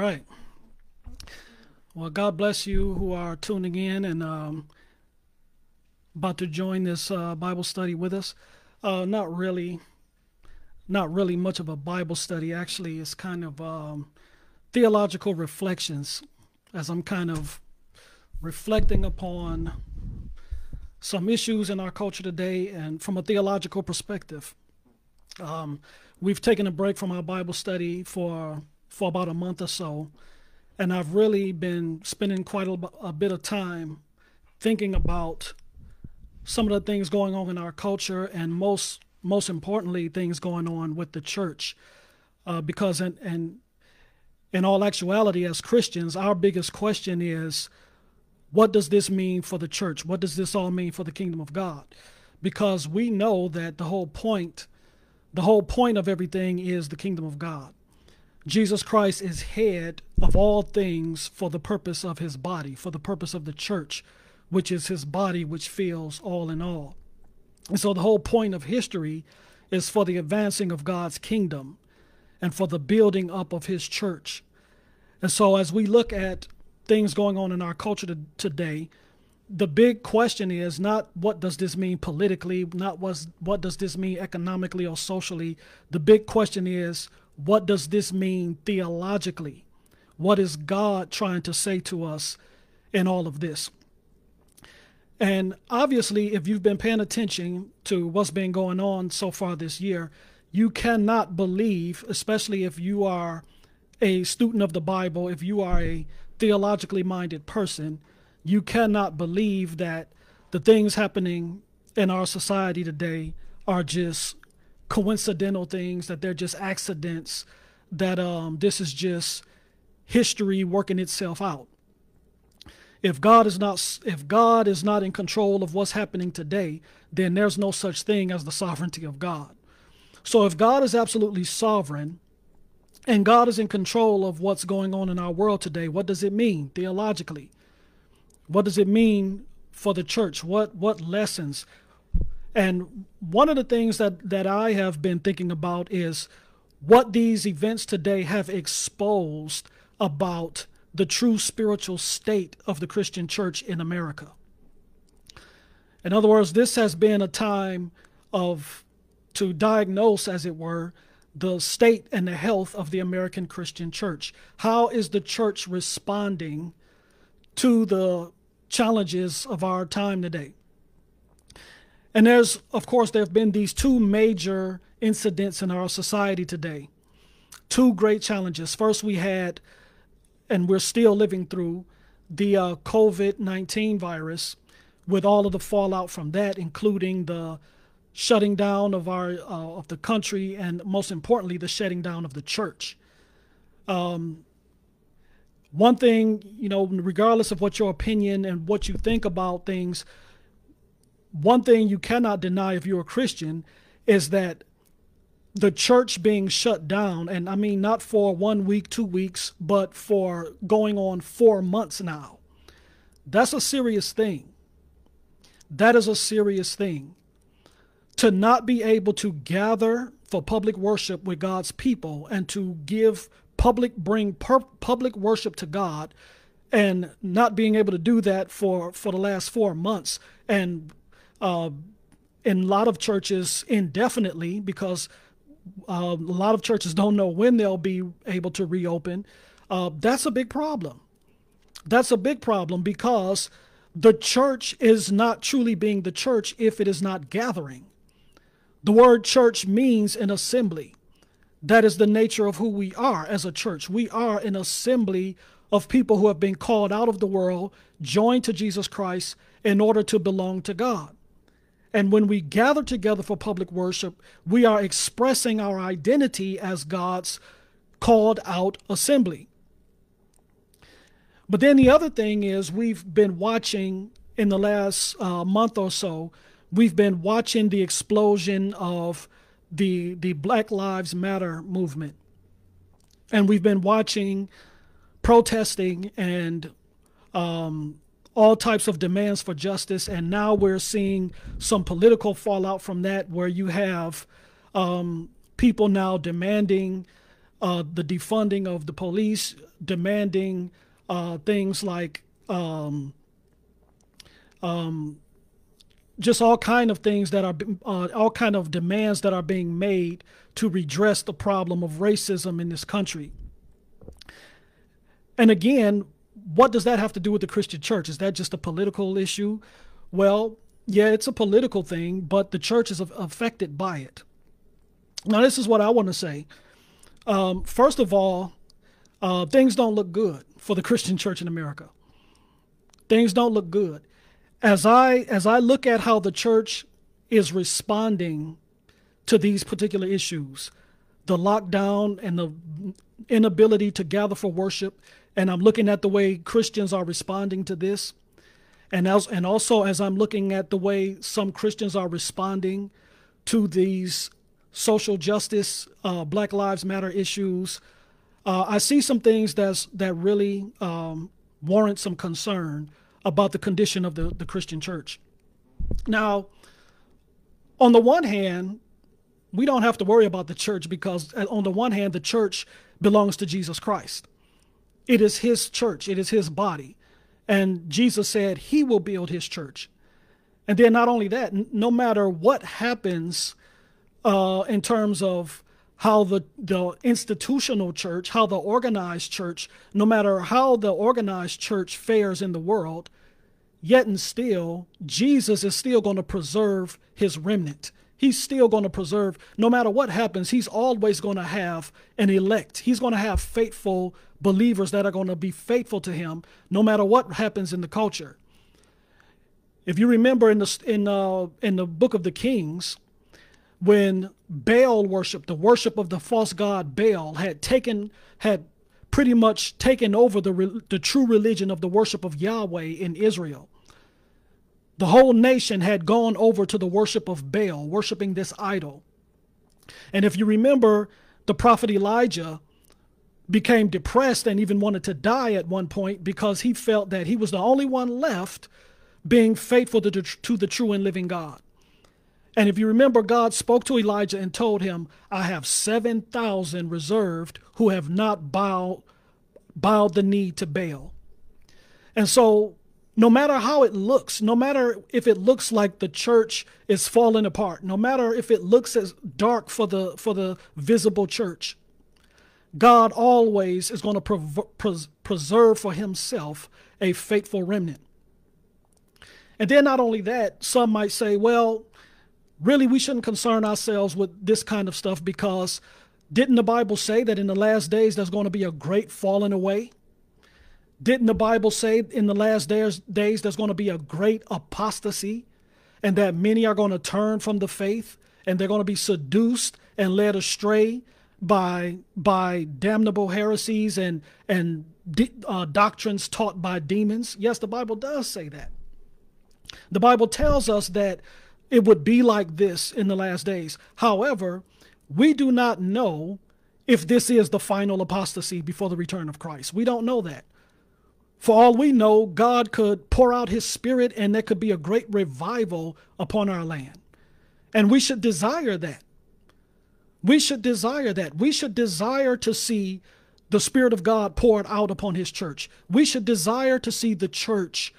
Right. Well, God bless you who are tuning in and um, about to join this uh, Bible study with us. Uh, not really, not really much of a Bible study. Actually, it's kind of um, theological reflections as I'm kind of reflecting upon some issues in our culture today and from a theological perspective. Um, we've taken a break from our Bible study for for about a month or so, and I've really been spending quite a, a bit of time thinking about some of the things going on in our culture, and most most importantly, things going on with the church, uh, because in, in in all actuality, as Christians, our biggest question is, what does this mean for the church? What does this all mean for the kingdom of God? Because we know that the whole point, the whole point of everything is the kingdom of God. Jesus Christ is head of all things for the purpose of his body, for the purpose of the church, which is his body, which fills all in all. And so the whole point of history is for the advancing of God's kingdom and for the building up of his church. And so as we look at things going on in our culture to, today, the big question is not what does this mean politically, not what does this mean economically or socially. The big question is what does this mean theologically? What is God trying to say to us in all of this? And obviously, if you've been paying attention to what's been going on so far this year, you cannot believe, especially if you are a student of the Bible, if you are a theologically minded person, you cannot believe that the things happening in our society today are just coincidental things, that they're just accidents, that um, this is just history working itself out. If God is not if God is not in control of what's happening today, then there's no such thing as the sovereignty of God. So if God is absolutely sovereign and God is in control of what's going on in our world today, what does it mean theologically? What does it mean for the church? What what lessons? And one of the things that, that I have been thinking about is what these events today have exposed about the true spiritual state of the Christian church in America. In other words, this has been a time of to diagnose, as it were, the state and the health of the American Christian church. How is the church responding to the challenges of our time today? And there's, of course, there have been these two major incidents in our society today. Two great challenges. First, we had, and we're still living through, the uh, COVID 19 virus with all of the fallout from that, including the shutting down of our uh, of the country and most importantly the shutting down of the church um, one thing you know regardless of what your opinion and what you think about things one thing you cannot deny if you're a Christian is that the church being shut down, and I mean not for one week, two weeks, but for going on four months now, that's a serious thing. That is a serious thing. To not be able to gather for public worship with God's people and to give public, bring per- public worship to God, and not being able to do that for, for the last four months and uh, in a lot of churches indefinitely because uh, a lot of churches don't know when they'll be able to reopen. Uh, that's a big problem. That's a big problem because the church is not truly being the church if it is not gathering. The word church means an assembly. That is the nature of who we are as a church. We are an assembly of people who have been called out of the world, joined to Jesus Christ in order to belong to God. And when we gather together for public worship, we are expressing our identity as God's called out assembly. But then the other thing is, we've been watching in the last uh, month or so, we've been watching the explosion of the, the Black Lives Matter movement. And we've been watching protesting and um, all types of demands for justice. And now we're seeing some political fallout from that, where you have um, people now demanding uh, the defunding of the police, demanding uh, things like um, um, just all kind of things that are uh, all kind of demands that are being made to redress the problem of racism in this country. And again, what does that have to do with the Christian church? Is that just a political issue? Well, yeah, it's a political thing, but the church is affected by it. Now, this is what I want to say. Um, first of all, uh, things don't look good for the Christian church in America. Things don't look good as I as I look at how the church is responding to these particular issues, the lockdown and the inability to gather for worship, and I'm looking at the way Christians are responding to this, and as and also as I'm looking at the way some Christians are responding to these social justice, uh, Black Lives Matter issues, uh, I see some things that's that really um, warrant some concern about the condition of the, the Christian church. Now, on the one hand, we don't have to worry about the church because, uh, on the one hand, the church belongs to Jesus Christ. It is his church, it is his body. And Jesus said he will build his church. And then, not only that, no matter what happens uh, in terms of how the, the institutional church, how the organized church, no matter how the organized church fares in the world, yet and still, Jesus is still going to preserve his remnant. He's still going to preserve, no matter what happens, he's always going to have an elect. He's going to have faithful believers that are going to be faithful to him, no matter what happens in the culture. If you remember in the in uh, in the book of the Kings, when Baal worship, the worship of the false god Baal, had taken had pretty much taken over the the true religion of the worship of Yahweh in Israel. The whole nation had gone over to the worship of Baal, worshiping this idol. And if you remember, the prophet Elijah became depressed and even wanted to die at one point because he felt that he was the only one left being faithful to the, to the true and living God. And if you remember, God spoke to Elijah and told him, I have 7,000 reserved who have not bowed, bowed the knee to Baal. And so, no matter how it looks, no matter if it looks like the church is falling apart, no matter if it looks as dark for the, for the visible church, God always is going to pre- pres- preserve for himself a faithful remnant. And then, not only that, some might say, well, really we shouldn't concern ourselves with this kind of stuff because didn't the Bible say that in the last days there's going to be a great falling away? Didn't the Bible say in the last days, days there's going to be a great apostasy and that many are going to turn from the faith and they're going to be seduced and led astray by by damnable heresies and and uh, doctrines taught by demons? Yes, the Bible does say that. The Bible tells us that it would be like this in the last days. However, we do not know if this is the final apostasy before the return of Christ. We don't know that. For all we know, God could pour out his spirit and there could be a great revival upon our land. And we should desire that. We should desire that. We should desire to see the Spirit of God poured out upon his church. We should desire to see the church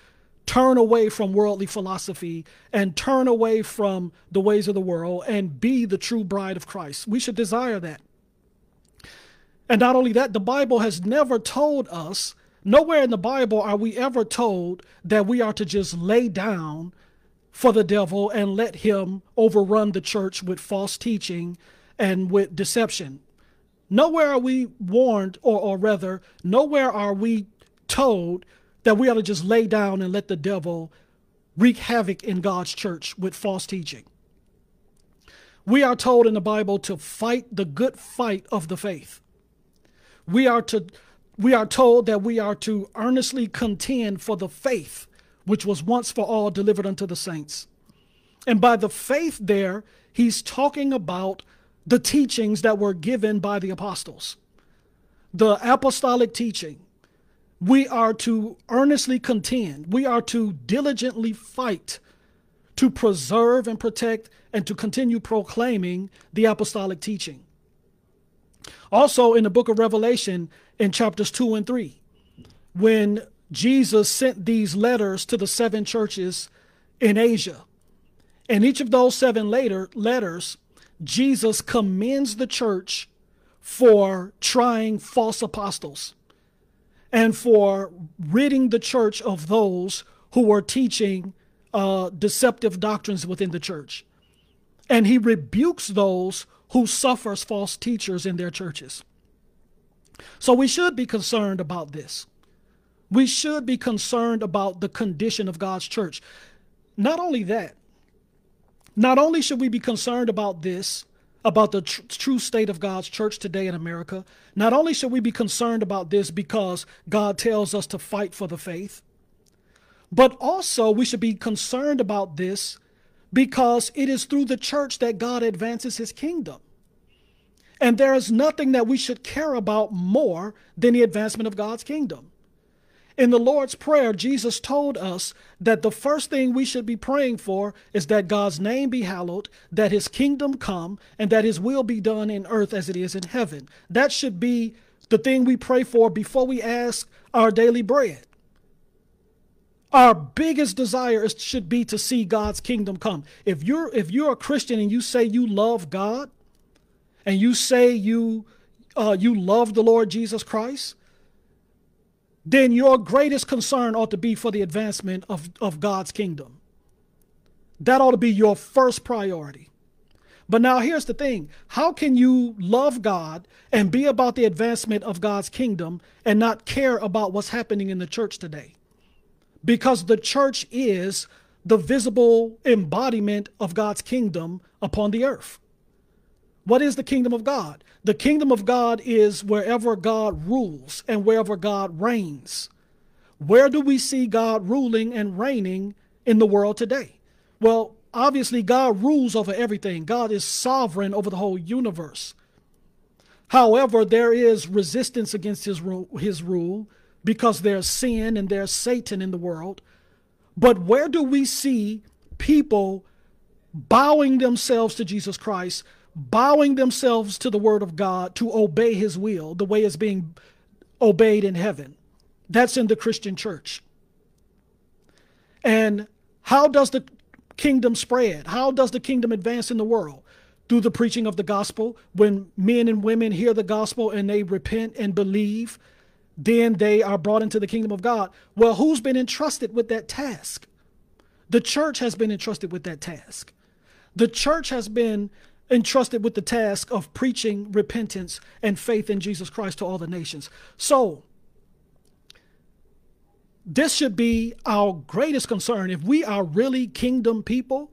turn away from worldly philosophy and turn away from the ways of the world and be the true bride of Christ. We should desire that. And not only that, the Bible has never told us, nowhere in the Bible are we ever told that we are to just lay down for the devil and let him overrun the church with false teaching and with deception. Nowhere are we warned, or, or rather, nowhere are we told that we ought to just lay down and let the devil wreak havoc in God's church with false teaching. We are told in the Bible to fight the good fight of the faith. We are to we are told that we are to earnestly contend for the faith which was once for all delivered unto the saints. And by the faith there, he's talking about the teachings that were given by the apostles. The apostolic teaching, we are to earnestly contend, we are to diligently fight to preserve and protect and to continue proclaiming the apostolic teaching. Also, in the book of Revelation, in chapters 2 and 3, when Jesus sent these letters to the seven churches in Asia. In each of those seven later letters, Jesus commends the church for trying false apostles and for ridding the church of those who were teaching uh, deceptive doctrines within the church. And he rebukes those who suffers false teachers in their churches. So we should be concerned about this. We should be concerned about the condition of God's church. Not only that, not only should we be concerned about this, about the tr- true state of God's church today in America, not only should we be concerned about this because God tells us to fight for the faith, but also we should be concerned about this because it is through the church that God advances his kingdom. And there is nothing that we should care about more than the advancement of God's kingdom. In the Lord's Prayer, Jesus told us that the first thing we should be praying for is that God's name be hallowed, that his kingdom come, and that his will be done in earth as it is in heaven. That should be the thing we pray for before we ask our daily bread. Our biggest desire should be to see God's kingdom come. If you're if you're a Christian and you say you love God, and you say you uh, you love the Lord Jesus Christ, then your greatest concern ought to be for the advancement of, of God's kingdom. That ought to be your first priority. But now here's the thing how can you love God and be about the advancement of God's kingdom and not care about what's happening in the church today? Because the church is the visible embodiment of God's kingdom upon the earth. What is the kingdom of God? The kingdom of God is wherever God rules and wherever God reigns. Where do we see God ruling and reigning in the world today? Well, obviously, God rules over everything, God is sovereign over the whole universe. However, there is resistance against his rule, his rule because there's sin and there's Satan in the world. But where do we see people bowing themselves to Jesus Christ? Bowing themselves to the word of God to obey his will, the way it's being obeyed in heaven. That's in the Christian church. And how does the kingdom spread? How does the kingdom advance in the world? Through the preaching of the gospel. When men and women hear the gospel and they repent and believe, then they are brought into the kingdom of God. Well, who's been entrusted with that task? The church has been entrusted with that task. The church has been entrusted with the task of preaching repentance and faith in Jesus Christ to all the nations. So, this should be our greatest concern. If we are really kingdom people,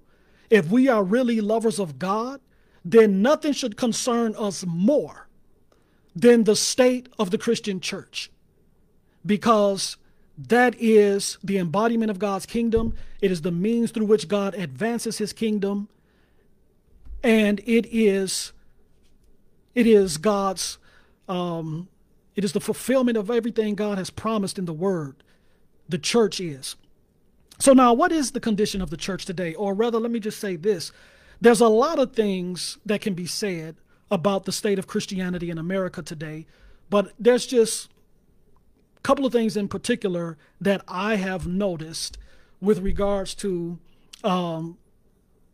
if we are really lovers of God, then nothing should concern us more than the state of the Christian church. Because that is the embodiment of God's kingdom. It is the means through which God advances his kingdom and it is it is God's um, it is the fulfillment of everything God has promised in the word. The church is. So now what is the condition of the church today? Or rather, let me just say this. There's a lot of things that can be said about the state of Christianity in America today, but there's just a couple of things in particular that I have noticed with regards to um,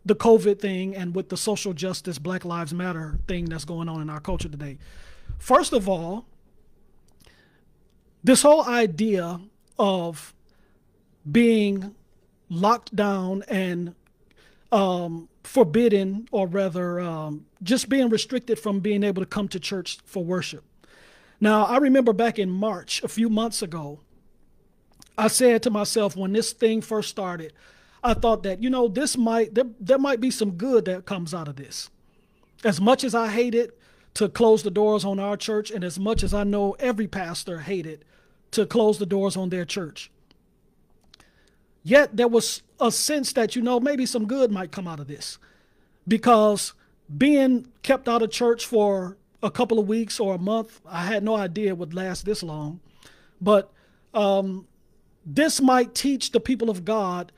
the COVID thing and with the social justice, Black Lives Matter thing that's going on in our culture today. First of all, this whole idea of being locked down and um, forbidden, or rather, um, just being restricted from being able to come to church for worship. Now, I remember back in March, a few months ago, I said to myself when this thing first started, I thought that, you know, this might, there, there might be some good that comes out of this. As much as I hated to close the doors on our church, and as much as I know every pastor hated to close the doors on their church, yet there was a sense that, you know, maybe some good might come out of this. Because being kept out of church for a couple of weeks or a month, I had no idea it would last this long. But um, this might teach the people of God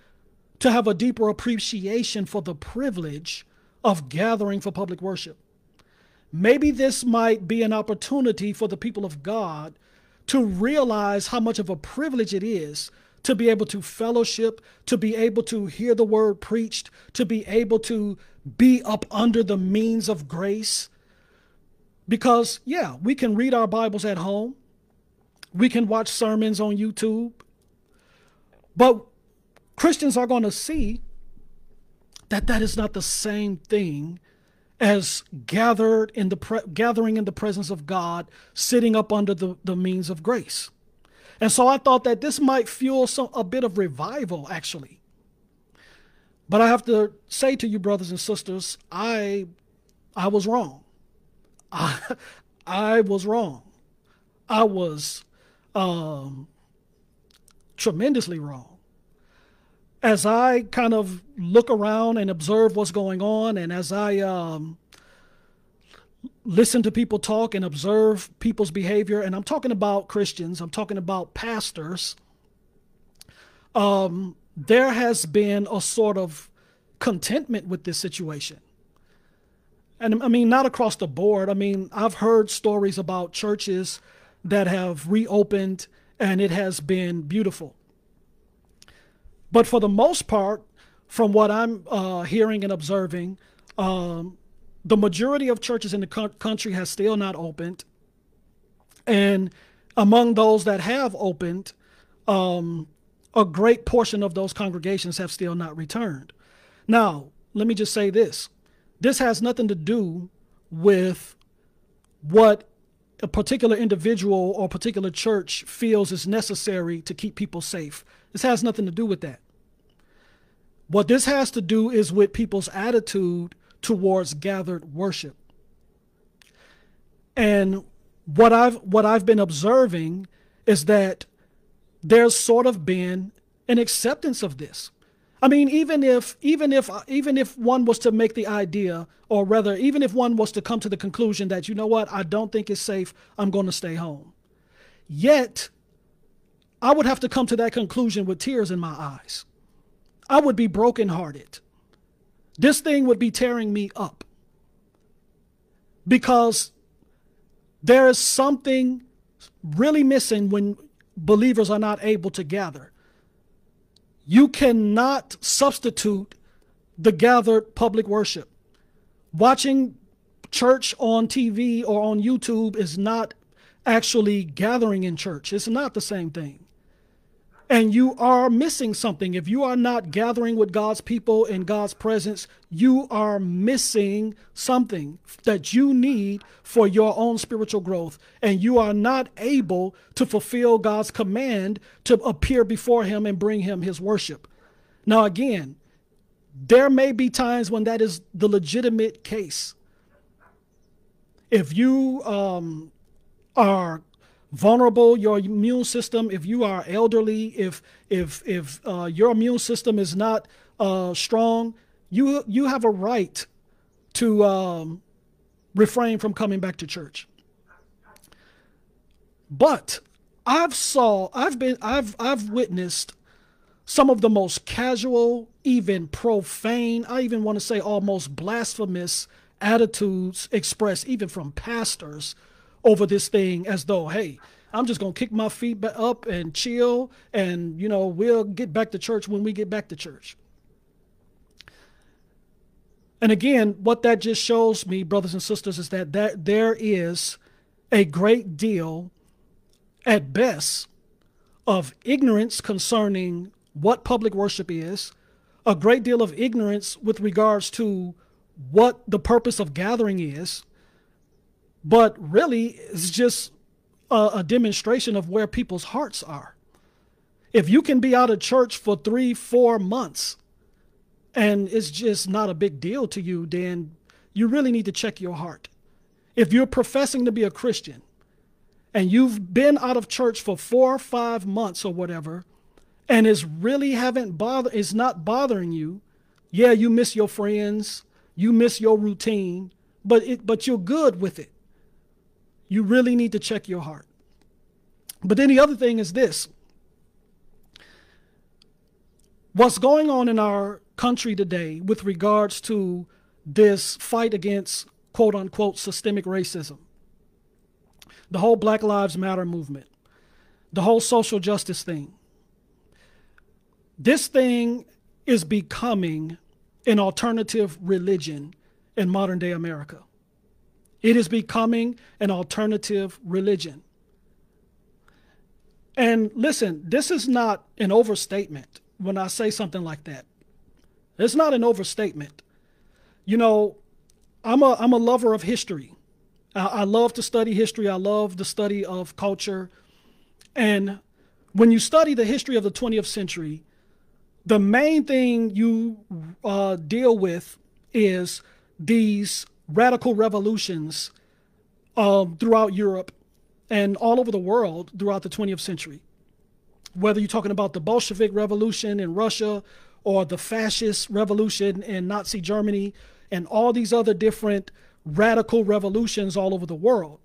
to have a deeper appreciation for the privilege of gathering for public worship. maybe this might be an opportunity for the people of God to realize how much of a privilege it is to be able to fellowship, to be able to hear the word preached, to be able to be up under the means of grace. Because, yeah, we can read our Bibles at home, we can watch sermons on YouTube, but Christians are going to see that that is not the same thing as gathered in the pre- gathering in the presence of God, sitting up under the, the means of grace. And so I thought that this might fuel some a bit of revival actually. But I have to say to you brothers and sisters, I I was wrong. I I was wrong. I was um, tremendously wrong. As I kind of look around and observe what's going on, and as I um, listen to people talk and observe people's behavior, and I'm talking about Christians, I'm talking about pastors, um, there has been a sort of contentment with this situation. And I mean, not across the board. I mean, I've heard stories about churches that have reopened and it has been beautiful. But for the most part, from what I'm uh, hearing and observing, um, the majority of churches in the co- country has still not opened. And among those that have opened, um, a great portion of those congregations have still not returned. Now, let me just say this this has nothing to do with what a particular individual or particular church feels is necessary to keep people safe. This has nothing to do with that. What this has to do is with people's attitude towards gathered worship. And what I've what I've been observing is that there's sort of been an acceptance of this. I mean, even if even if uh, even if one was to make the idea, or rather, even if one was to come to the conclusion that you know what, I don't think it's safe, I'm going to stay home. Yet, I would have to come to that conclusion with tears in my eyes. I would be brokenhearted. This thing would be tearing me up because there is something really missing when believers are not able to gather. You cannot substitute the gathered public worship. Watching church on TV or on YouTube is not actually gathering in church, it's not the same thing and you are missing something. If you are not gathering with God's people in God's presence, you are missing something that you need for your own spiritual growth. And you are not able to fulfill God's command to appear before Him and bring Him His worship. Now, again, there may be times when that is the legitimate case. If you um, are vulnerable your immune system if you are elderly if if if uh, your immune system is not uh, strong you you have a right to um, refrain from coming back to church. But i've saw i've been i've i've witnessed some of the most casual even profane i even want to say almost blasphemous attitudes expressed even from pastors over this thing as though, hey, I'm just to kick my feet up and chill, and, you know, we'll get back to church when we get back to church. And again, what that just shows me, brothers and sisters, is that, that there is a great deal, at best, of ignorance concerning what public worship is, a great deal of ignorance with regards to what the purpose of gathering is, but really it's just a, a demonstration of where people's hearts are. If you can be out of church for three, four months and it's just not a big deal to you, then you really need to check your heart. If you're professing to be a Christian and you've been out of church for four or five months or whatever, and it's really haven't bother it's not bothering you, yeah, you miss your friends, you miss your routine, but it but you're good with it you really need to check your heart. But then the other thing is this what's going on in our country today with regards to this fight against quote unquote systemic racism, the whole Black Lives Matter movement, the whole social justice thing. This thing is becoming an alternative religion in modern day America. It is becoming an alternative religion. And listen, this is not an overstatement when I say something like that. It's not an overstatement. You know, I'm a I'm a lover of history. I, I love to study history. I love the study of culture. And when you study the history of the 20th century, the main thing you uh, deal with is these radical revolutions um, throughout Europe and all over the world throughout the 20th century. Whether you're talking about the Bolshevik Revolution in Russia or the fascist revolution in Nazi Germany and all these other different radical revolutions all over the world.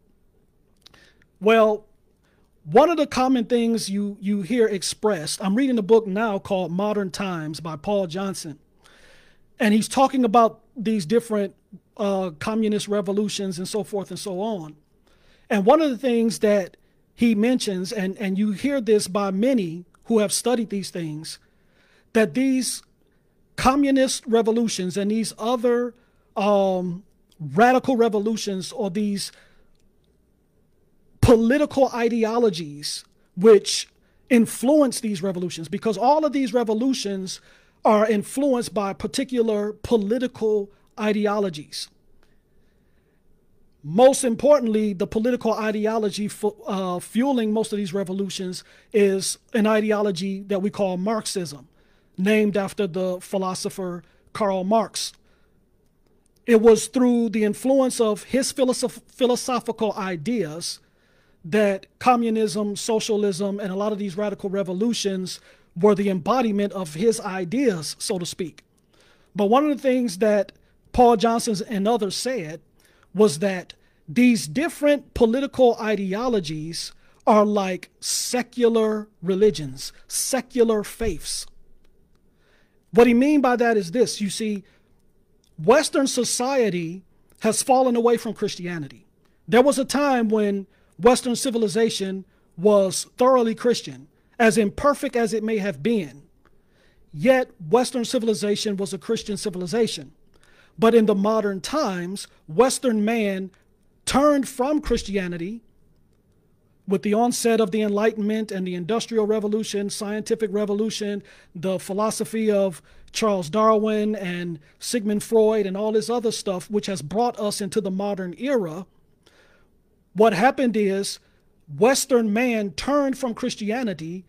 Well, one of the common things you, you hear expressed, I'm reading a book now called Modern Times by Paul Johnson. And he's talking about these different uh, communist revolutions and so forth and so on. And one of the things that he mentions, and, and you hear this by many who have studied these things, that these communist revolutions and these other um, radical revolutions or these political ideologies which influence these revolutions, because all of these revolutions are influenced by particular political ideologies. Most importantly, the political ideology uh, fueling most of these revolutions is an ideology that we call Marxism, named after the philosopher Karl Marx. It was through the influence of his philosoph- philosophical ideas that communism, socialism, and a lot of these radical revolutions were the embodiment of his ideas, so to speak. But one of the things that Paul Johnson and others said was that these different political ideologies are like secular religions, secular faiths. What he mean by that is this, you see, Western society has fallen away from Christianity. There was a time when Western civilization was thoroughly Christian, as imperfect as it may have been. Yet, Western civilization was a Christian civilization. But in the modern times, Western man turned from Christianity with the onset of the Enlightenment and the Industrial Revolution, Scientific Revolution, the philosophy of Charles Darwin and Sigmund Freud, and all this other stuff, which has brought us into the modern era, what happened is Western man turned from Christianity,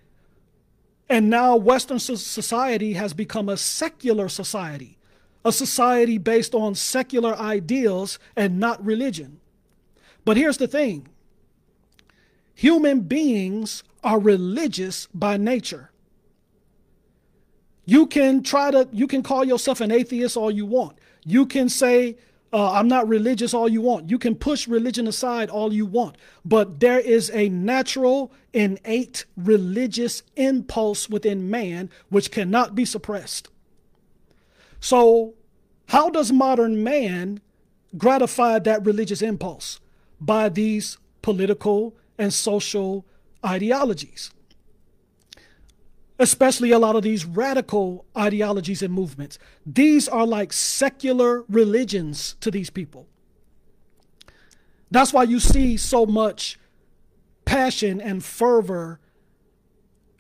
and now Western society has become a secular society a society based on secular ideals and not religion. But here's the thing human beings are religious by nature. You can try to, you can call yourself an atheist all you want. You can say, uh, I'm not religious all you want. You can push religion aside all you want. But there is a natural, innate religious impulse within man which cannot be suppressed. So, how does modern man gratify that religious impulse? By these political and social ideologies. Especially a lot of these radical ideologies and movements. These are like secular religions to these people. That's why you see so much passion and fervor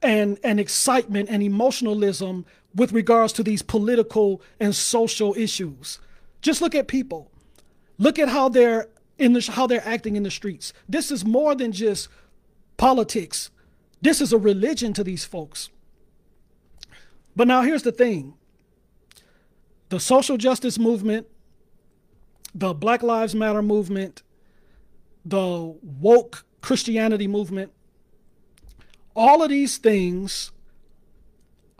and, and excitement and emotionalism with regards to these political and social issues. Just look at people. Look at how they're in the how they're acting in the streets. This is more than just politics. This is a religion to these folks. But now here's the thing. The social justice movement, the Black Lives Matter movement, the woke Christianity movement, all of these things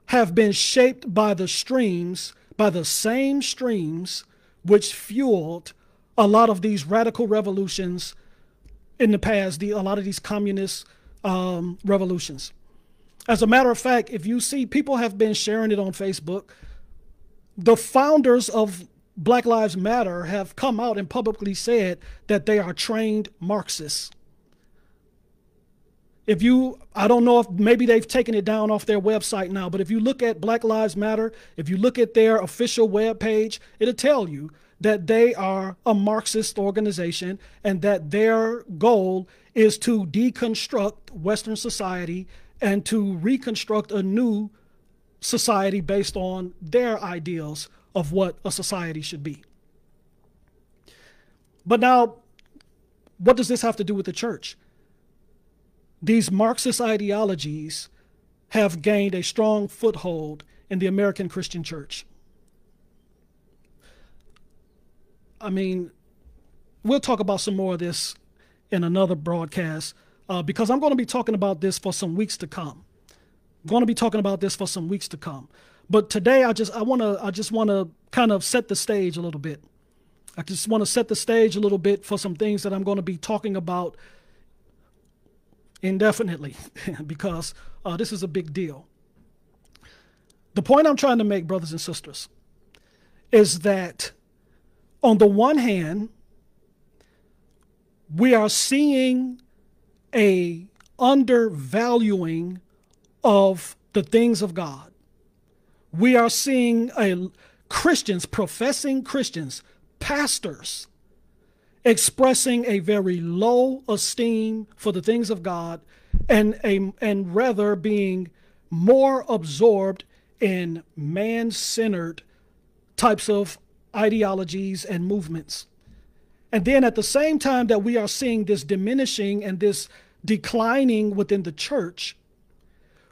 have been shaped by the streams, by the same streams which fueled a lot of these radical revolutions in the past, the, a lot of these communist um, revolutions. As a matter of fact, if you see, people have been sharing it on Facebook. The founders of Black Lives Matter have come out and publicly said that they are trained Marxists. If you, I don't know if maybe they've taken it down off their website now, but if you look at Black Lives Matter, if you look at their official web page, it'll tell you that they are a Marxist organization and that their goal is to deconstruct Western society and to reconstruct a new society based on their ideals of what a society should be. But now, what does this have to do with the church? These Marxist ideologies have gained a strong foothold in the American Christian church. I mean, we'll talk about some more of this in another broadcast uh, because I'm going to be talking about this for some weeks to come. I'm going to be talking about this for some weeks to come. But today, I just I want to I just want to kind of set the stage a little bit. I just want to set the stage a little bit for some things that I'm going to be talking about indefinitely because uh, this is a big deal. The point I'm trying to make, brothers and sisters, is that on the one hand, we are seeing a undervaluing of the things of God. We are seeing a Christians, professing Christians, pastors expressing a very low esteem for the things of God and a and rather being more absorbed in man-centered types of ideologies and movements. And then at the same time that we are seeing this diminishing and this declining within the church,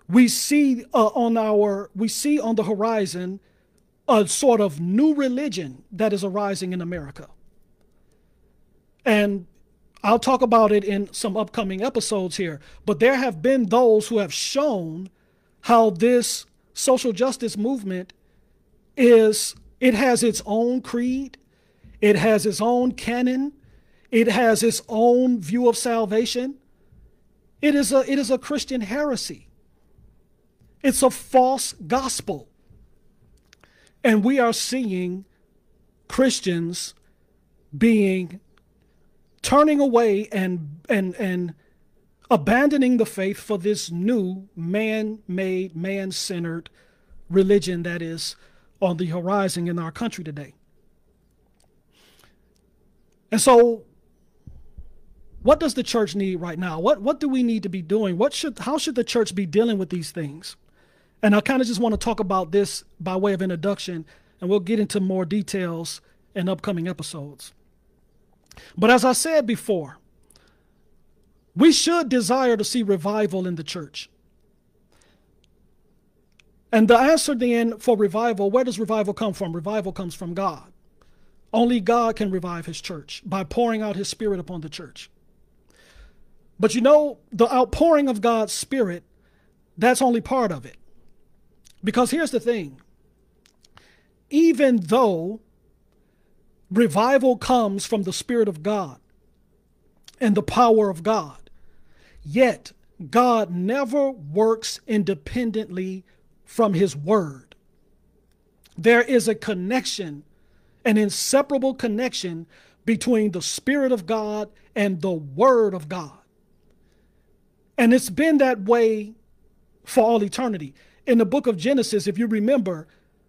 we see uh, on our we see on the horizon a sort of new religion that is arising in America. And I'll talk about it in some upcoming episodes here, but there have been those who have shown how this social justice movement is it has its own creed, it has its own canon, it has its own view of salvation. It is a it is a Christian heresy. It's a false gospel. And we are seeing Christians being turning away and and and abandoning the faith for this new man-made, man-centered religion that is on the horizon in our country today. And so what does the church need right now? What what do we need to be doing? What should how should the church be dealing with these things? And I kind of just want to talk about this by way of introduction, and we'll get into more details in upcoming episodes. But as I said before, we should desire to see revival in the church. And the answer then for revival, where does revival come from? Revival comes from God. Only God can revive his church by pouring out his spirit upon the church. But you know, the outpouring of God's spirit, that's only part of it. Because here's the thing even though revival comes from the Spirit of God and the power of God, yet God never works independently from His Word. There is a connection, an inseparable connection between the Spirit of God and the Word of God. And it's been that way for all eternity in the book of Genesis, if you remember,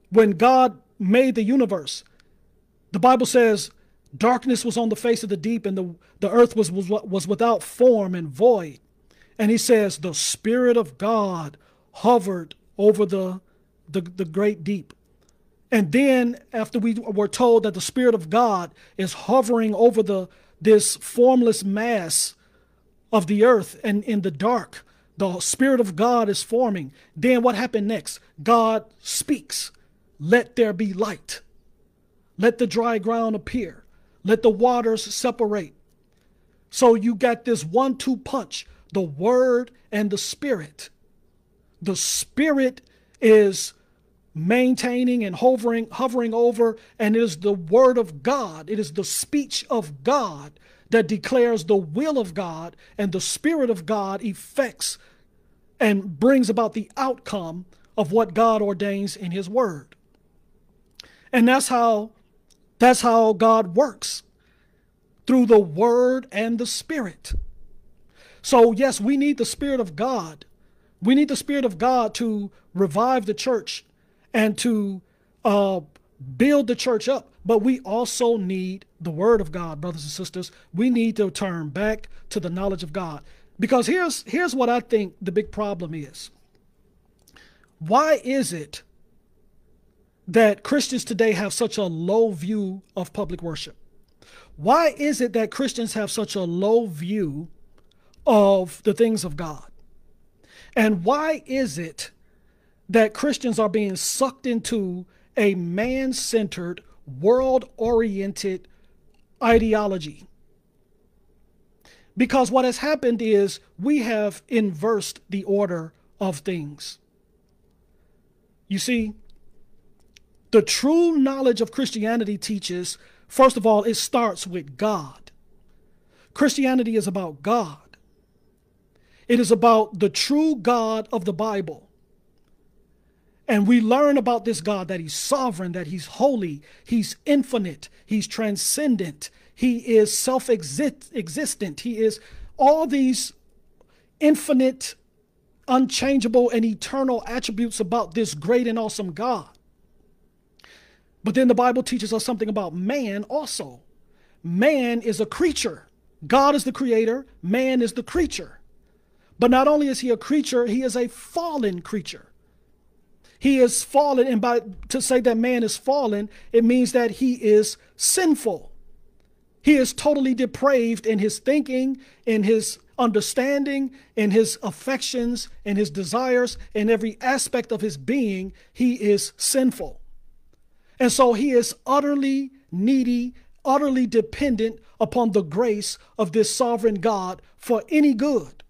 when God made the universe, the Bible says darkness was on the face of the deep and the, the earth was, was, was without form and void. And he says, the Spirit of God hovered over the, the, the great deep. And then, after we were told that the Spirit of God is hovering over the, this formless mass of the earth and in the dark, the Spirit of God is forming. Then what happened next? God speaks, let there be light. Let the dry ground appear. Let the waters separate. So you got this one two punch the Word and the Spirit. The Spirit is maintaining and hovering hovering over and it is the word of God it is the speech of God that declares the will of God and the spirit of God effects and brings about the outcome of what God ordains in His Word. And that's how That's how God works through the Word and the Spirit. So, yes, we need the Spirit of God. We need the Spirit of God to revive the church and to uh, build the church up. But we also need the Word of God, brothers and sisters. We need to turn back to the knowledge of God. Because here's, here's what I think the big problem is. Why is it that Christians today have such a low view of public worship? Why is it that Christians have such a low view of the things of God? And why is it that Christians are being sucked into a man centered, world oriented ideology? Because what has happened is we have inversed the order of things. You see, the true knowledge of Christianity teaches, first of all, it starts with God. Christianity is about God. It is about the true God of the Bible. And we learn about this God that He's sovereign, that He's holy, He's infinite, He's transcendent, He is self existent, He is all these infinite, unchangeable, and eternal attributes about this great and awesome God. But then the Bible teaches us something about man also. Man is a creature. God is the creator, man is the creature. But not only is he a creature, he is a fallen creature. He is fallen, and by to say that man is fallen, it means that he is sinful. He is totally depraved in his thinking, in his understanding, in his affections, in his desires, in every aspect of his being. He is sinful. And so he is utterly needy, utterly dependent upon the grace of this sovereign God for any good.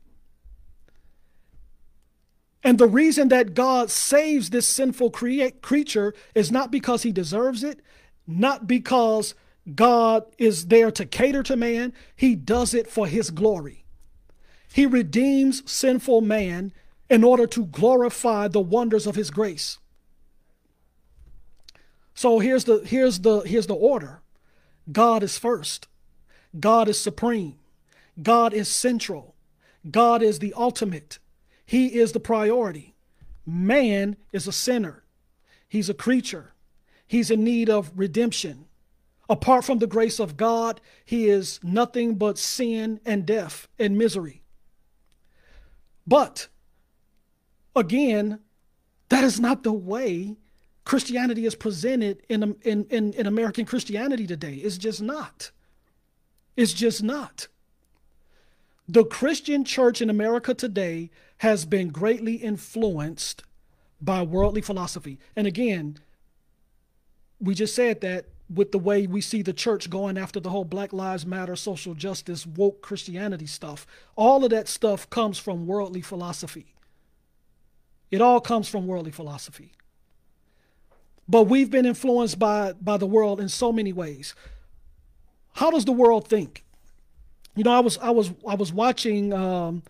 And the reason that God saves this sinful creature is not because he deserves it, not because God is there to cater to man. He does it for his glory. He redeems sinful man in order to glorify the wonders of his grace. So here's the here's the here's the order. God is first. God is supreme. God is central. God is the ultimate. He is the priority. Man is a sinner. He's a creature. He's in need of redemption. Apart from the grace of God, he is nothing but sin and death and misery. But again, that is not the way Christianity is presented in, in, in, in American Christianity today. It's just not. It's just not. The Christian church in America today has been greatly influenced by worldly philosophy. And again, we just said that with the way we see the church going after the whole Black Lives Matter, social justice, woke Christianity stuff. All of that stuff comes from worldly philosophy. It all comes from worldly philosophy. But we've been influenced by, by the world in so many ways. How does the world think? You know, I was I was I was watching um,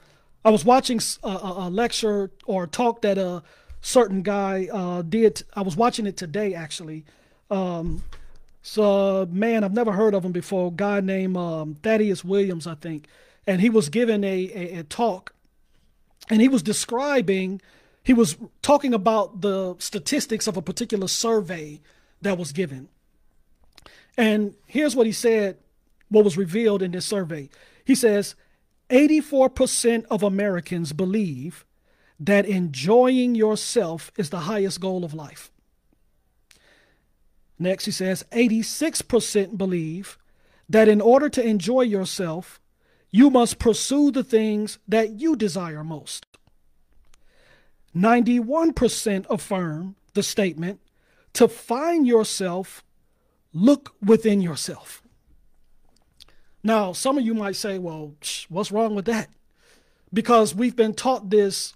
I was watching a, a, lecture or a talk that a certain guy uh, did. I was watching it today, actually. Um, so, man, I've never heard of him before. A guy named um, Thaddeus Williams, I think. And he was giving a, a, a talk, and he was describing, he was talking about the statistics of a particular survey that was given. And here's what he said, what was revealed in this survey. He says, 84% of Americans believe that enjoying yourself is the highest goal of life. Next, he says 86% believe that in order to enjoy yourself, you must pursue the things that you desire most. 91% affirm the statement to find yourself, look within yourself. Now, some of you might say, well, what's wrong with that? Because we've been taught this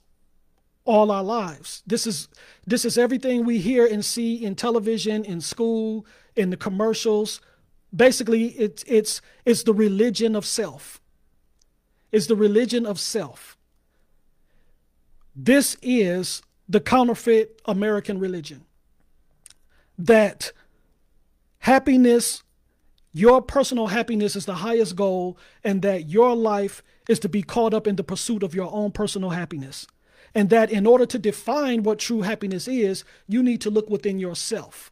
all our lives. This is this is everything we hear and see in television, in school, in the commercials. Basically, it's it's it's the religion of self. It's the religion of self. This is the counterfeit American religion that happiness, your personal happiness is the highest goal, and that your life is to be caught up in the pursuit of your own personal happiness. And that in order to define what true happiness is, you need to look within yourself.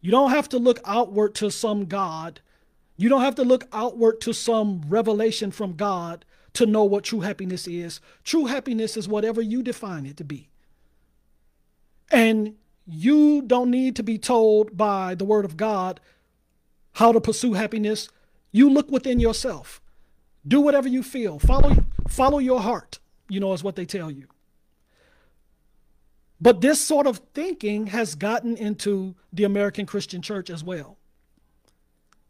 You don't have to look outward to some God. You don't have to look outward to some revelation from God to know what true happiness is. True happiness is whatever you define it to be. And you don't need to be told by the word of God how to pursue happiness. You look within yourself. Do whatever you feel. Follow follow your heart, you know, is what they tell you. But this sort of thinking has gotten into the American Christian church as well.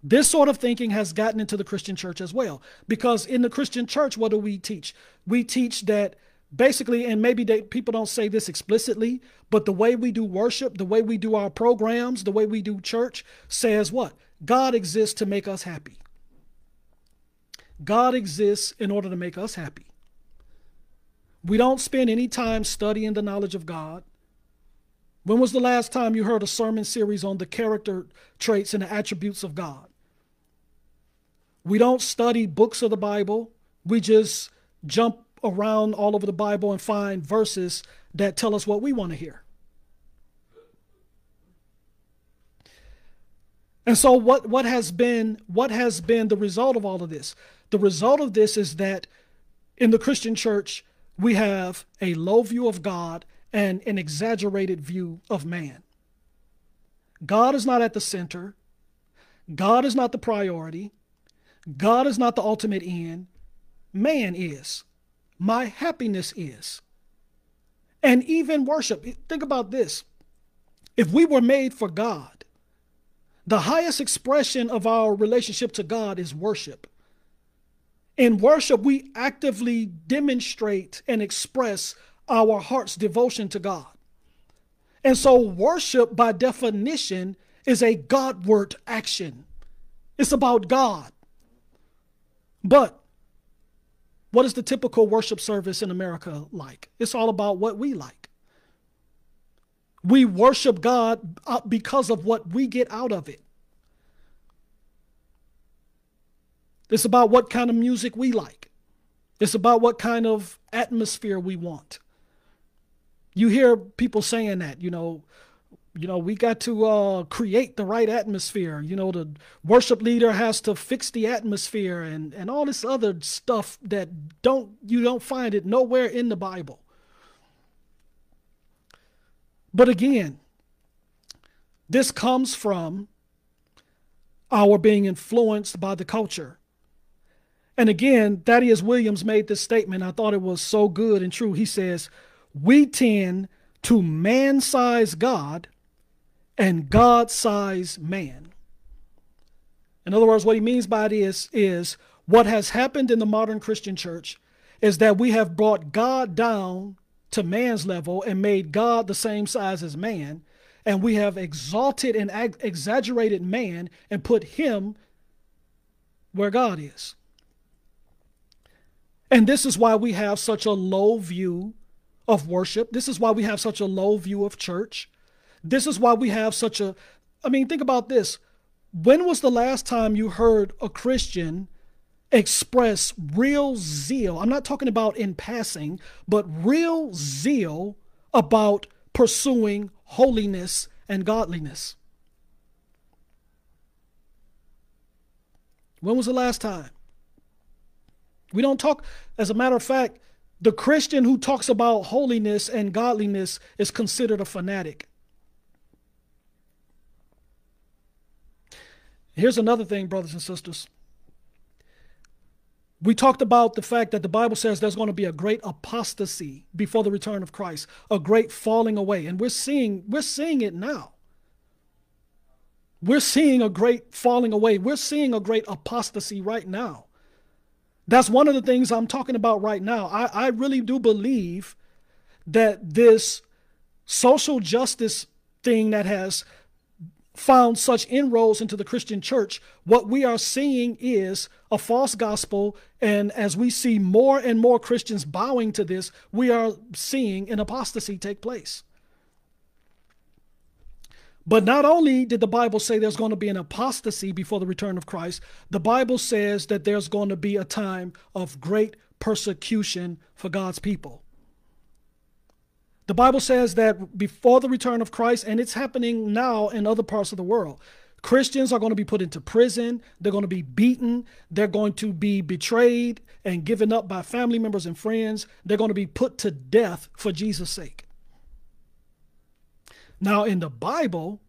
This sort of thinking has gotten into the Christian church as well. Because in the Christian church, what do we teach? We teach that basically, and maybe they, people don't say this explicitly, but the way we do worship, the way we do our programs, the way we do church says what? God exists to make us happy. God exists in order to make us happy. We don't spend any time studying the knowledge of God. When was the last time you heard a sermon series on the character traits and the attributes of God? We don't study books of the Bible. We just jump around all over the Bible and find verses that tell us what we want to hear. And so what, what has been what has been the result of all of this? The result of this is that in the Christian church, we have a low view of God and an exaggerated view of man. God is not at the center. God is not the priority. God is not the ultimate end. Man is. My happiness is. And even worship. Think about this. If we were made for God, the highest expression of our relationship to God is worship. In worship, we actively demonstrate and express our heart's devotion to God. And so, worship, by definition, is a Godward action. It's about God. But what is the typical worship service in America like? It's all about what we like. We worship God uh, because of what we get out of it. It's about what kind of music we like. It's about what kind of atmosphere we want. You hear people saying that, you know, you know, we got to uh, create the right atmosphere. You know, the worship leader has to fix the atmosphere and, and all this other stuff that don't you don't find it nowhere in the Bible. But again, this comes from our being influenced by the culture. And again, Thaddeus Williams made this statement. I thought it was so good and true. He says, We tend to man size God and God size man. In other words, what he means by this is what has happened in the modern Christian church is that we have brought God down to man's level and made God the same size as man. And we have exalted and ag- exaggerated man and put him where God is. And this is why we have such a low view of worship. This is why we have such a low view of church. This is why we have such a. I mean, think about this. When was the last time you heard a Christian express real zeal? I'm not talking about in passing, but real zeal about pursuing holiness and godliness. When was the last time? We don't talk, as a matter of fact, the Christian who talks about holiness and godliness is considered a fanatic. Here's another thing, brothers and sisters. We talked about the fact that the Bible says there's going to be a great apostasy before the return of Christ, a great falling away, and we're seeing we're seeing it now. We're seeing a great falling away. We're seeing a great apostasy right now. That's one of the things I'm talking about right now. I, I really do believe that this social justice thing that has found such inroads into the Christian church, what we are seeing is a false gospel. And as we see more and more Christians bowing to this, we are seeing an apostasy take place. But not only did the Bible say there's going to be an apostasy before the return of Christ, the Bible says that there's going to be a time of great persecution for God's people. The Bible says that before the return of Christ, and it's happening now in other parts of the world, Christians are going to be put into prison. They're going to be beaten. They're going to be betrayed and given up by family members and friends. They're going to be put to death for Jesus' sake. Now, in the Bible,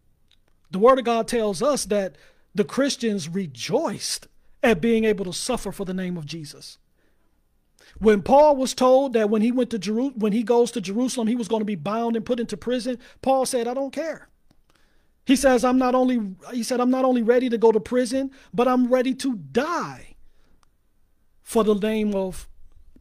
the Word of God tells us that the Christians rejoiced at being able to suffer for the name of Jesus. When Paul was told that when he went to Jeru- when he goes to Jerusalem, he was going to be bound and put into prison, Paul said, "I don't care." He says, "I'm not only he said I'm not only ready to go to prison, but I'm ready to die for the name of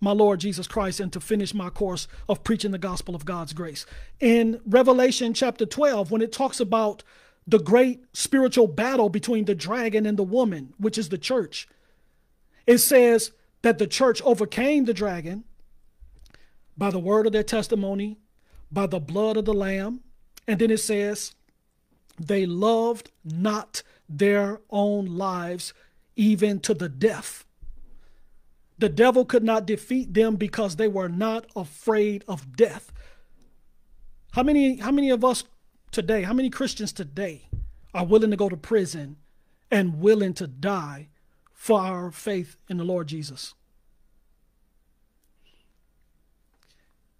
my Lord Jesus Christ and to finish my course of preaching the gospel of God's grace. In Revelation chapter 12, when it talks about the great spiritual battle between the dragon and the woman, which is the church, it says that the church overcame the dragon by the word of their testimony, by the blood of the Lamb. And then it says, they loved not their own lives even to the death. The devil could not defeat them because they were not afraid of death. How many, how many of us today, how many Christians today are willing to go to prison and willing to die for our faith in the Lord Jesus?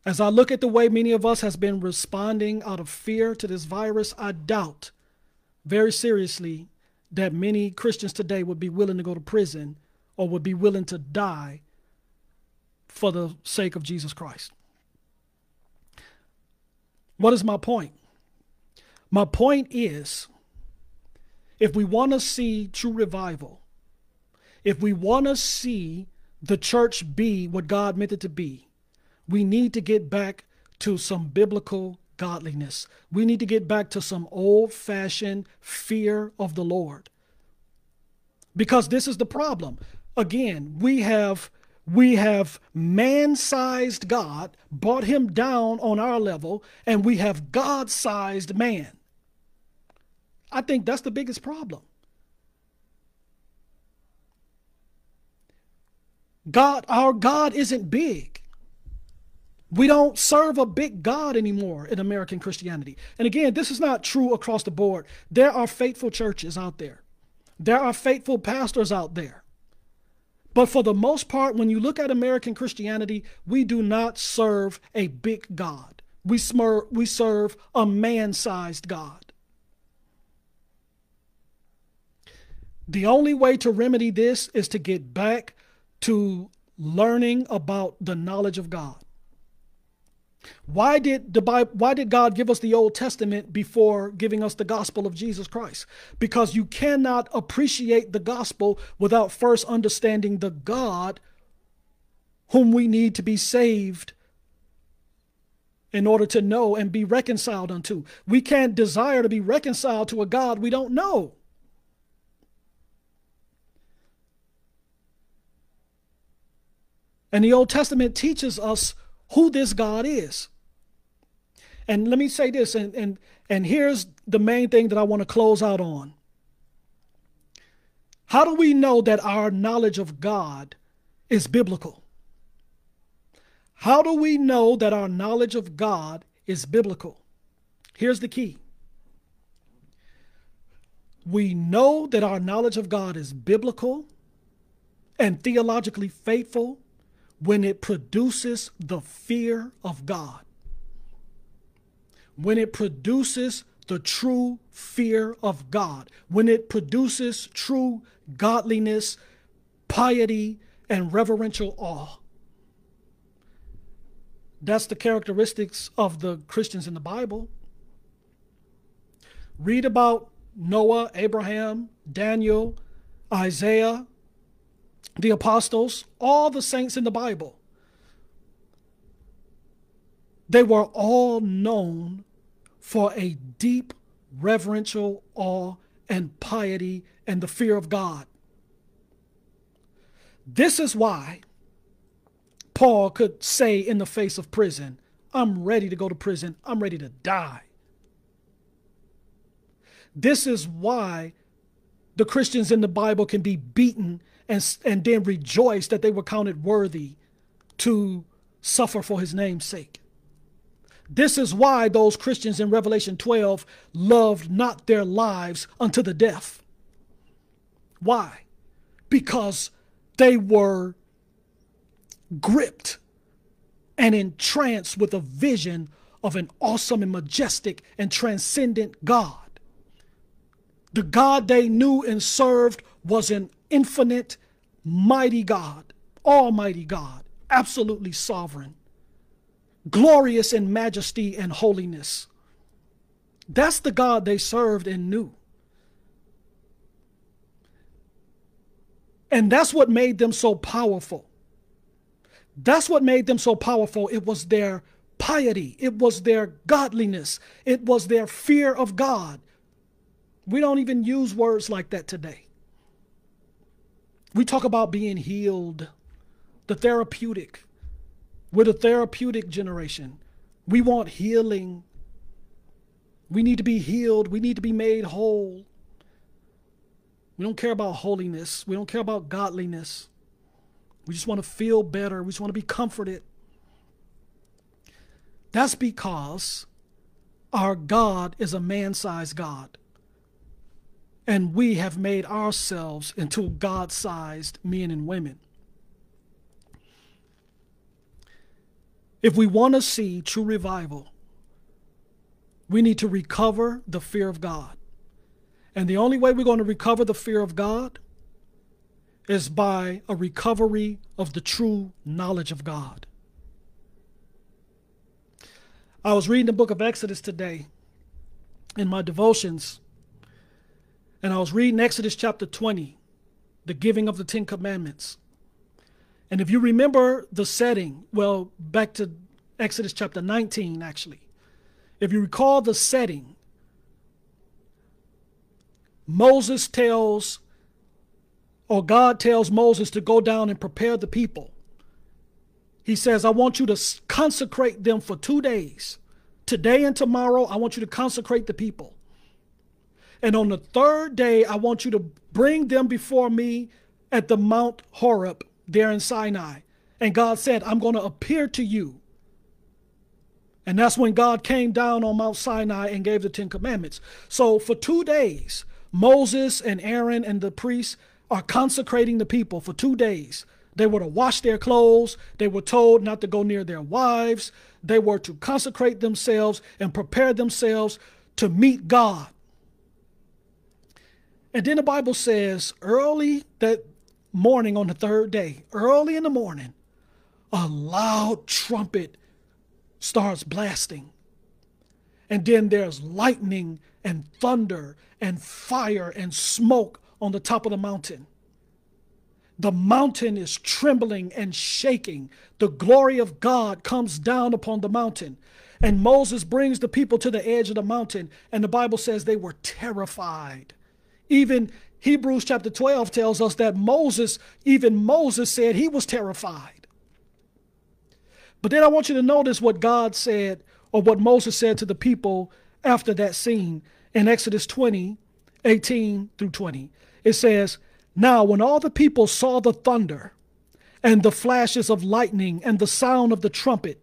As I look at the way many of us has been responding out of fear to this virus, I doubt very seriously that many Christians today would be willing to go to prison or would be willing to die for the sake of Jesus Christ. What is my point? My point is if we want to see true revival, if we want to see the church be what God meant it to be, we need to get back to some biblical godliness. We need to get back to some old fashioned fear of the Lord. Because this is the problem again, we have we have man-sized God, brought him down on our level, and we have God-sized man. I think that's the biggest problem. God, our God isn't big. We don't serve a big God anymore in American Christianity. And again, this is not true across the board. There are faithful churches out there. There are faithful pastors out there. But for the most part, when you look at American Christianity, we do not serve a big God. We, smir- we serve a man sized God. The only way to remedy this is to get back to learning about the knowledge of God. Why did the Bible, why did God give us the Old Testament before giving us the gospel of Jesus Christ? Because you cannot appreciate the gospel without first understanding the God whom we need to be saved in order to know and be reconciled unto. We can't desire to be reconciled to a God we don't know. And the Old Testament teaches us who this God is. And let me say this, and, and, and here's the main thing that I want to close out on. How do we know that our knowledge of God is biblical? How do we know that our knowledge of God is biblical? Here's the key. We know that our knowledge of God is biblical and theologically faithful when it produces the fear of God, when it produces the true fear of God, when it produces true godliness, piety, and reverential awe. That's the characteristics of the Christians in the Bible. Read about Noah, Abraham, Daniel, Isaiah, the apostles, all the saints in the Bible, they were all known for a deep reverential awe and piety and the fear of God. This is why Paul could say in the face of prison, I'm ready to go to prison. I'm ready to die. This is why the Christians in the Bible can be beaten and, and then rejoice that they were counted worthy to suffer for his name's sake. This is why those Christians in Revelation 12 loved not their lives unto the death. Why? Because they were gripped and entranced with a vision of an awesome and majestic and transcendent God. The God they knew and served was an infinite, mighty God, almighty God, absolutely sovereign, glorious in majesty and holiness. That's the God they served and knew. And that's what made them so powerful. That's what made them so powerful. It was their piety, it was their godliness, it was their fear of God. We don't even use words like that today. We talk about being healed, the therapeutic. We're the therapeutic generation. We want healing. We need to be healed. We need to be made whole. We don't care about holiness. We don't care about godliness. We just want to feel better. We just want to be comforted. That's because our God is a man sized God. And we have made ourselves into God sized men and women. If we want to see true revival, we need to recover the fear of God. And the only way we're going to recover the fear of God is by a recovery of the true knowledge of God. I was reading the book of Exodus today in my devotions, and I was reading Exodus chapter 20, the giving of the Ten Commandments. And if you remember the setting, well, back to Exodus chapter 19, actually. If you recall the setting, Moses tells, or God tells Moses to go down and prepare the people. He says, I want you to consecrate them for two days. Today and tomorrow, I want you to consecrate the people. And on the third day, I want you to bring them before me at the Mount Horeb there in Sinai. And God said, I'm going to appear to you. And that's when God came down on Mount Sinai and gave the Ten Commandments. So for two days, Moses and Aaron and the priests are consecrating the people for two days. They were to wash their clothes. They were told not to go near their wives. They were to consecrate themselves and prepare themselves to meet God. And then the Bible says, early that morning on the third day, early in the morning, a loud trumpet starts blasting. And then there's lightning and thunder and fire and smoke on the top of the mountain. The mountain is trembling and shaking. The glory of God comes down upon the mountain. And Moses brings the people to the edge of the mountain, and the Bible says they were terrified. Even Hebrews chapter 12 tells us that Moses, even Moses said he was terrified. But then I want you to notice what God said, or what Moses said to the people after that scene in Exodus 20, 18 through 20. It says, Now when all the people saw the thunder and the flashes of lightning and the sound of the trumpet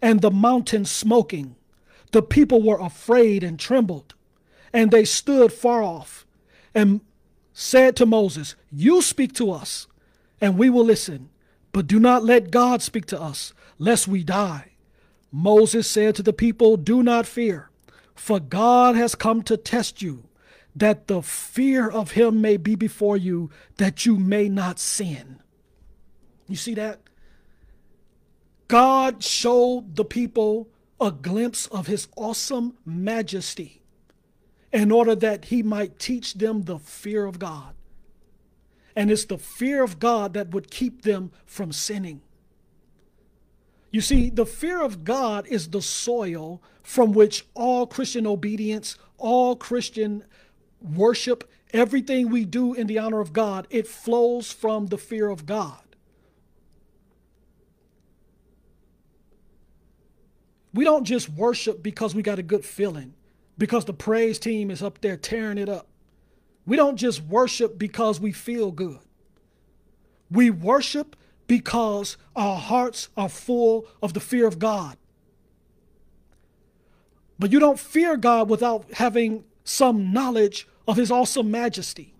and the mountain smoking, the people were afraid and trembled. And they stood far off and said to Moses, You speak to us, and we will listen, but do not let God speak to us, lest we die. Moses said to the people, Do not fear. For God has come to test you, that the fear of him may be before you, that you may not sin. You see that? God showed the people a glimpse of his awesome majesty in order that he might teach them the fear of God. And it's the fear of God that would keep them from sinning. You see, the fear of God is the soil from which all Christian obedience, all Christian worship, everything we do in the honor of God, it flows from the fear of God. We don't just worship because we got a good feeling. Because the praise team is up there tearing it up. We don't just worship because we feel good. We worship because our hearts are full of the fear of God. But you don't fear God without having some knowledge of his awesome majesty.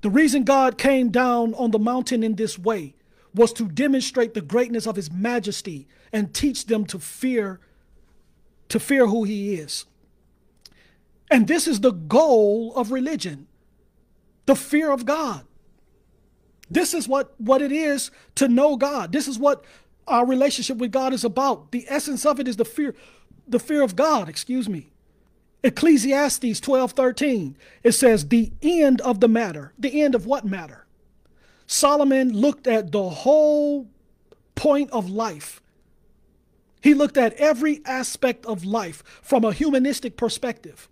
The reason God came down on the mountain in this way was to demonstrate the greatness of his majesty and teach them to fear to fear who he is. And this is the goal of religion. The fear of God. This is what what it is to know God. This is what our relationship with God is about. The essence of it is the fear the fear of God, excuse me. Ecclesiastes 12 13. It says, The end of the matter. The end of what matter? Solomon looked at the whole point of life. He looked at every aspect of life from a humanistic perspective.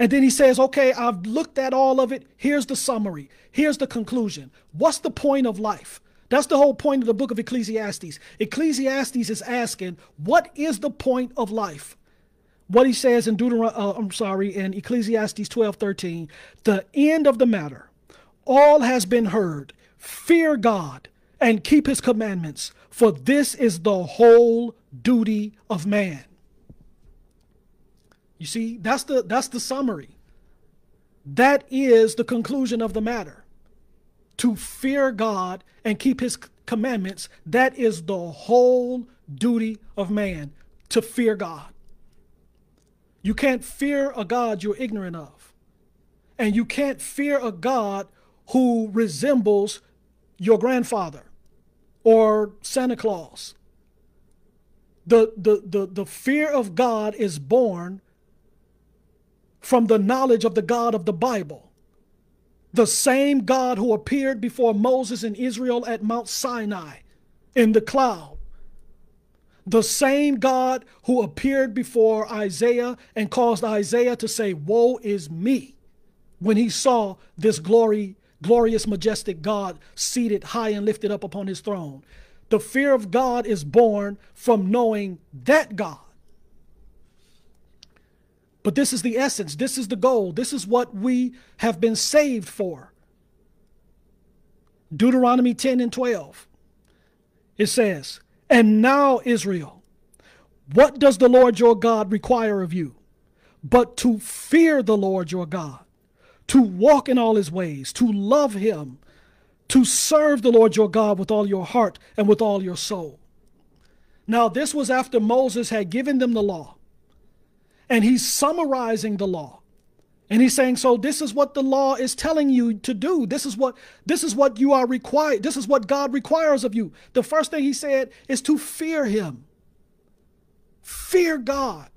And then he says, Okay, I've looked at all of it. Here's the summary. Here's the conclusion. What's the point of life? That's the whole point of the book of Ecclesiastes. Ecclesiastes is asking, What is the point of life? what he says in Deuteronomy, uh, I'm sorry, in Ecclesiastes 12 13, the end of the matter, all has been heard. Fear God and keep his commandments, for this is the whole duty of man. You see, that's the that's the summary. That is the conclusion of the matter. To fear God and keep his commandments, that is the whole duty of man, to fear God. You can't fear a God you're ignorant of. And you can't fear a God who resembles your grandfather or Santa Claus. The, the, the, the fear of God is born from the knowledge of the God of the Bible. The same God who appeared before Moses and Israel at Mount Sinai in the cloud the same God who appeared before Isaiah and caused Isaiah to say, Woe is me, when he saw this glory, glorious, majestic God seated high and lifted up upon his throne. The fear of God is born from knowing that God. But this is the essence, this is the goal, this is what we have been saved for. Deuteronomy 10 and 12. It says, and now, Israel, what does the Lord your God require of you? But to fear the Lord your God, to walk in all his ways, to love him, to serve the Lord your God with all your heart and with all your soul. Now, this was after Moses had given them the law, and he's summarizing the law. And he's saying, so this is what the law is telling you to do. This is what this is what you are required. This is what God requires of you. The first thing he said is to fear him. Fear God.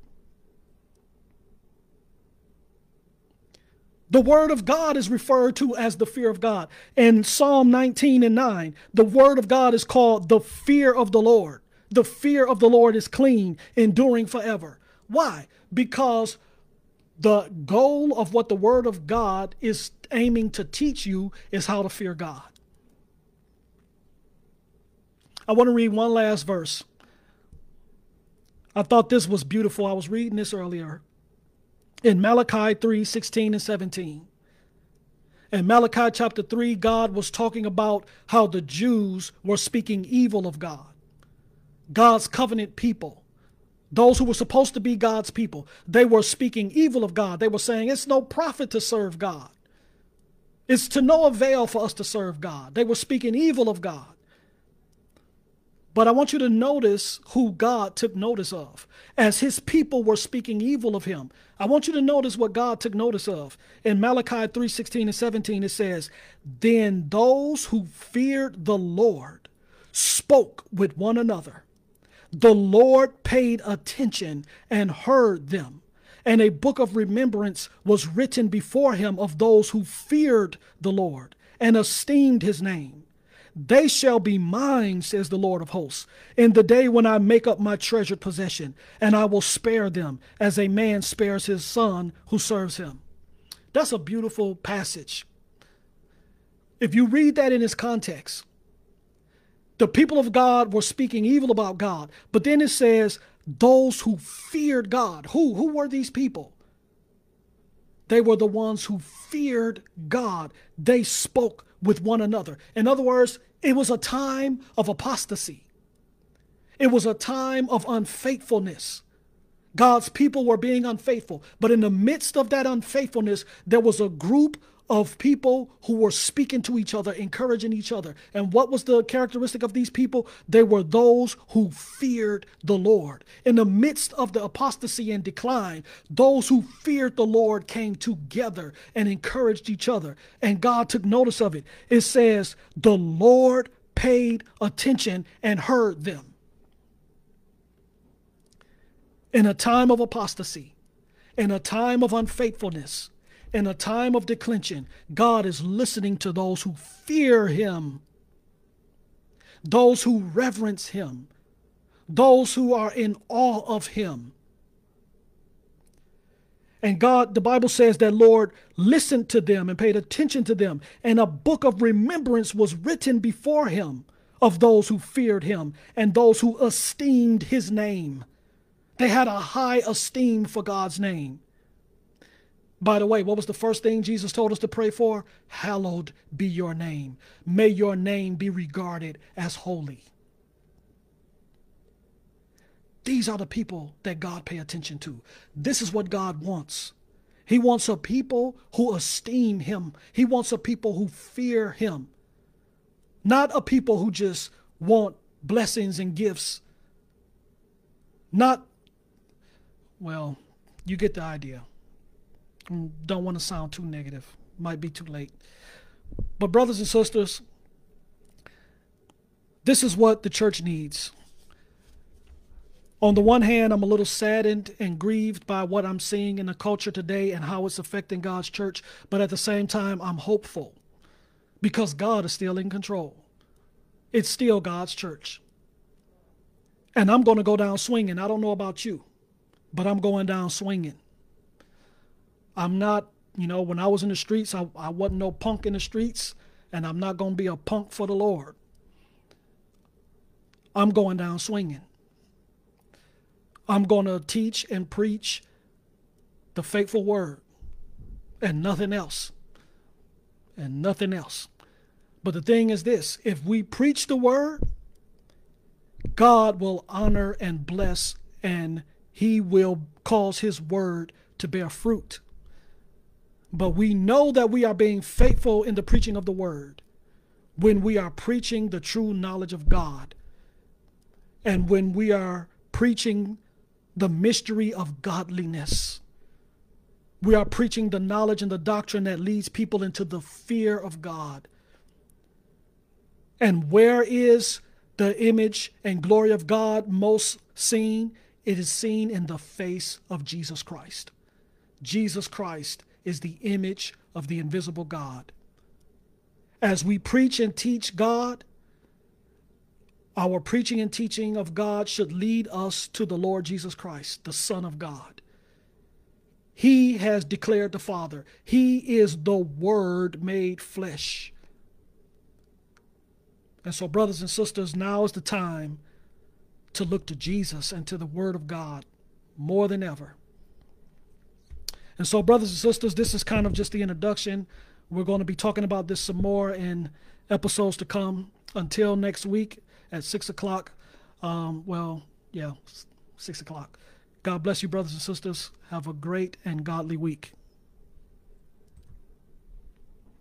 The word of God is referred to as the fear of God. In Psalm 19 and 9, the word of God is called the fear of the Lord. The fear of the Lord is clean, enduring forever. Why? Because the goal of what the Word of God is aiming to teach you is how to fear God. I want to read one last verse. I thought this was beautiful. I was reading this earlier in Malachi 3 16 and 17. In Malachi chapter 3, God was talking about how the Jews were speaking evil of God, God's covenant people those who were supposed to be God's people, they were speaking evil of God. They were saying it's no profit to serve God. It's to no avail for us to serve God. They were speaking evil of God. But I want you to notice who God took notice of. As his people were speaking evil of him, I want you to notice what God took notice of. In Malachi 3 16 and 17, it says, Then those who feared the Lord spoke with one another the Lord paid attention and heard them. And a book of remembrance was written before him of those who feared the Lord and esteemed his name. They shall be mine, says the Lord of hosts, in the day when I make up my treasured possession, and I will spare them as a man spares his son who serves him. That's a beautiful passage. If you read that in its context, the people of God were speaking evil about God. But then it says, those who feared God. Who? Who were these people? They were the ones who feared God. They spoke with one another. In other words, it was a time of apostasy. It was a time of unfaithfulness. God's people were being unfaithful. But in the midst of that unfaithfulness, there was a group of people who were speaking to each other, encouraging each other. And what was the characteristic of these people? They were those who feared the Lord. In the midst of the apostasy and decline, those who feared the Lord came together and encouraged each other. And God took notice of it. It says, The Lord paid attention and heard them. In a time of apostasy, in a time of unfaithfulness, in a time of declension, God is listening to those who fear Him, those who reverence Him, those who are in awe of Him. And God, the Bible says that Lord listened to them and paid attention to them, and a book of remembrance was written before Him of those who feared Him and those who esteemed His name. They had a high esteem for God's name. By the way, what was the first thing Jesus told us to pray for? Hallowed be your name. May your name be regarded as holy. These are the people that God pay attention to. This is what God wants. He wants a people who esteem him. He wants a people who fear him. Not a people who just want blessings and gifts. Not well, you get the idea. Don't want to sound too negative. Might be too late. But, brothers and sisters, this is what the church needs. On the one hand, I'm a little saddened and grieved by what I'm seeing in the culture today and how it's affecting God's church. But at the same time, I'm hopeful because God is still in control. It's still God's church. And I'm going to go down swinging. I don't know about you but I'm going down swinging. I'm not, you know, when I was in the streets, I, I wasn't no punk in the streets, and I'm not going to be a punk for the Lord. I'm going down swinging. I'm going to teach and preach the faithful word and nothing else. And nothing else. But the thing is this if we preach the word, God will honor and bless and he will cause his word to bear fruit. But we know that we are being faithful in the preaching of the word when we are preaching the true knowledge of God and when we are preaching the mystery of godliness. We are preaching the knowledge and the doctrine that leads people into the fear of God. And where is the image and glory of God most seen? It is seen in the face of Jesus Christ. Jesus Christ is the image of the invisible God. As we preach and teach God, our preaching and teaching of God should lead us to the Lord Jesus Christ, the Son of God. He has declared the Father. He is the Word made flesh. And so, brothers and sisters, now is the time to look to Jesus and to the Word of God more than ever. And so, brothers and sisters, this is kind of just the introduction. We're going to be talking about this some more in episodes to come. Until next week at 6 o'clock. Um, well, yeah, 6 o'clock. God bless you, brothers and sisters. Have a great and godly week.